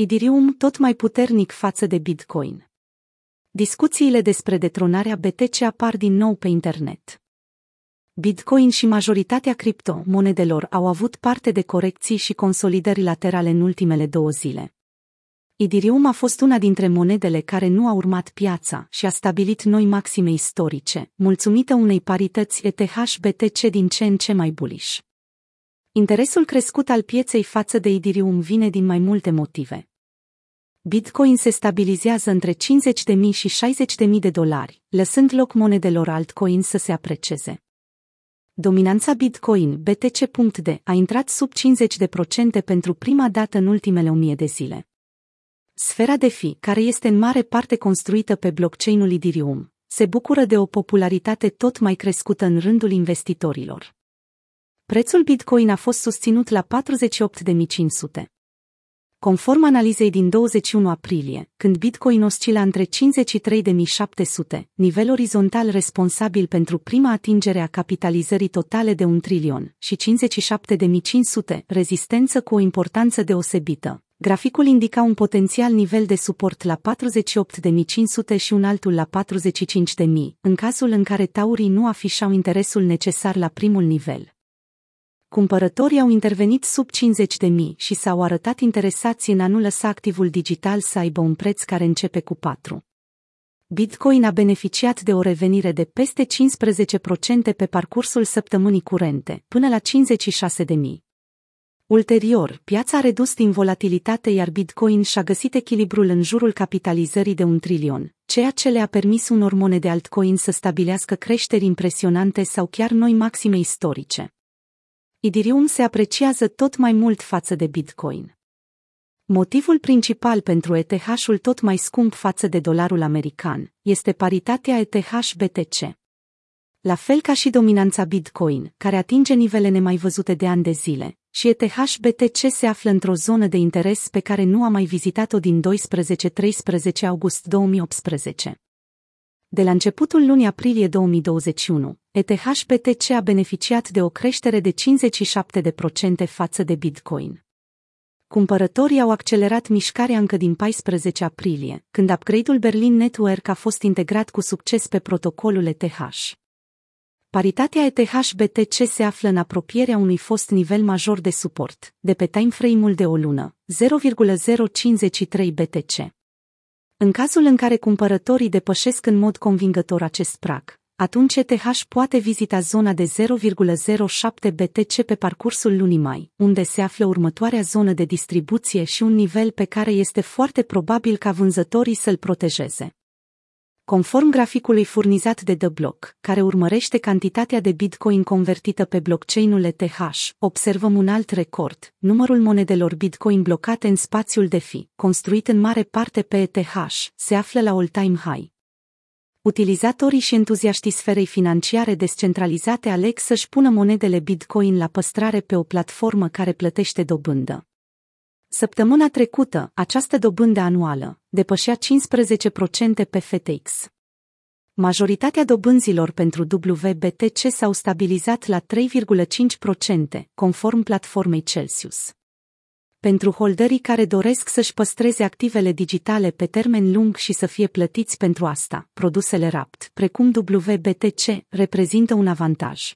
Idirium tot mai puternic față de Bitcoin. Discuțiile despre detronarea BTC apar din nou pe internet. Bitcoin și majoritatea criptomonedelor au avut parte de corecții și consolidări laterale în ultimele două zile. Idirium a fost una dintre monedele care nu a urmat piața și a stabilit noi maxime istorice, mulțumită unei parități ETH-BTC din ce în ce mai bullish. Interesul crescut al pieței față de Idirium vine din mai multe motive. Bitcoin se stabilizează între 50.000 și 60.000 de dolari, lăsând loc monedelor altcoin să se apreceze. Dominanța Bitcoin BTC.D a intrat sub 50% pentru prima dată în ultimele 1000 de zile. Sfera de fi, care este în mare parte construită pe blockchain-ul Ethereum, se bucură de o popularitate tot mai crescută în rândul investitorilor. Prețul Bitcoin a fost susținut la 48.500. Conform analizei din 21 aprilie, când Bitcoin oscila între 53.700, nivel orizontal responsabil pentru prima atingere a capitalizării totale de un trilion, și 57.500, rezistență cu o importanță deosebită. Graficul indica un potențial nivel de suport la 48.500 și un altul la 45.000, în cazul în care taurii nu afișau interesul necesar la primul nivel. Cumpărătorii au intervenit sub 50 de mii și s-au arătat interesați în a nu lăsa activul digital să aibă un preț care începe cu 4. Bitcoin a beneficiat de o revenire de peste 15% pe parcursul săptămânii curente, până la 56 de mii. Ulterior, piața a redus din volatilitate iar Bitcoin și-a găsit echilibrul în jurul capitalizării de un trilion, ceea ce le-a permis unor monede altcoin să stabilească creșteri impresionante sau chiar noi maxime istorice. Idirium se apreciază tot mai mult față de Bitcoin. Motivul principal pentru ETH-ul tot mai scump față de dolarul american este paritatea ETH-BTC. La fel ca și dominanța Bitcoin, care atinge nivele nemai văzute de ani de zile, și ETH-BTC se află într-o zonă de interes pe care nu a mai vizitat-o din 12-13 august 2018. De la începutul lunii aprilie 2021, ETH-BTC a beneficiat de o creștere de 57% față de Bitcoin. Cumpărătorii au accelerat mișcarea încă din 14 aprilie, când upgrade-ul Berlin Network a fost integrat cu succes pe protocolul ETH. Paritatea ETH-BTC se află în apropierea unui fost nivel major de suport, de pe timeframe-ul de o lună, 0,053 BTC. În cazul în care cumpărătorii depășesc în mod convingător acest prag, atunci ETH poate vizita zona de 0,07 BTC pe parcursul lunii mai, unde se află următoarea zonă de distribuție și un nivel pe care este foarte probabil ca vânzătorii să-l protejeze. Conform graficului furnizat de The Block, care urmărește cantitatea de Bitcoin convertită pe blockchain-ul ETH, observăm un alt record, numărul monedelor Bitcoin blocate în spațiul DeFi, construit în mare parte pe ETH, se află la all-time high. Utilizatorii și entuziaștii sferei financiare descentralizate aleg să-și pună monedele Bitcoin la păstrare pe o platformă care plătește dobândă. Săptămâna trecută, această dobândă anuală depășea 15% pe FTX. Majoritatea dobânzilor pentru WBTC s-au stabilizat la 3,5%, conform platformei Celsius. Pentru holderii care doresc să-și păstreze activele digitale pe termen lung și să fie plătiți pentru asta, produsele RAPT, precum WBTC, reprezintă un avantaj.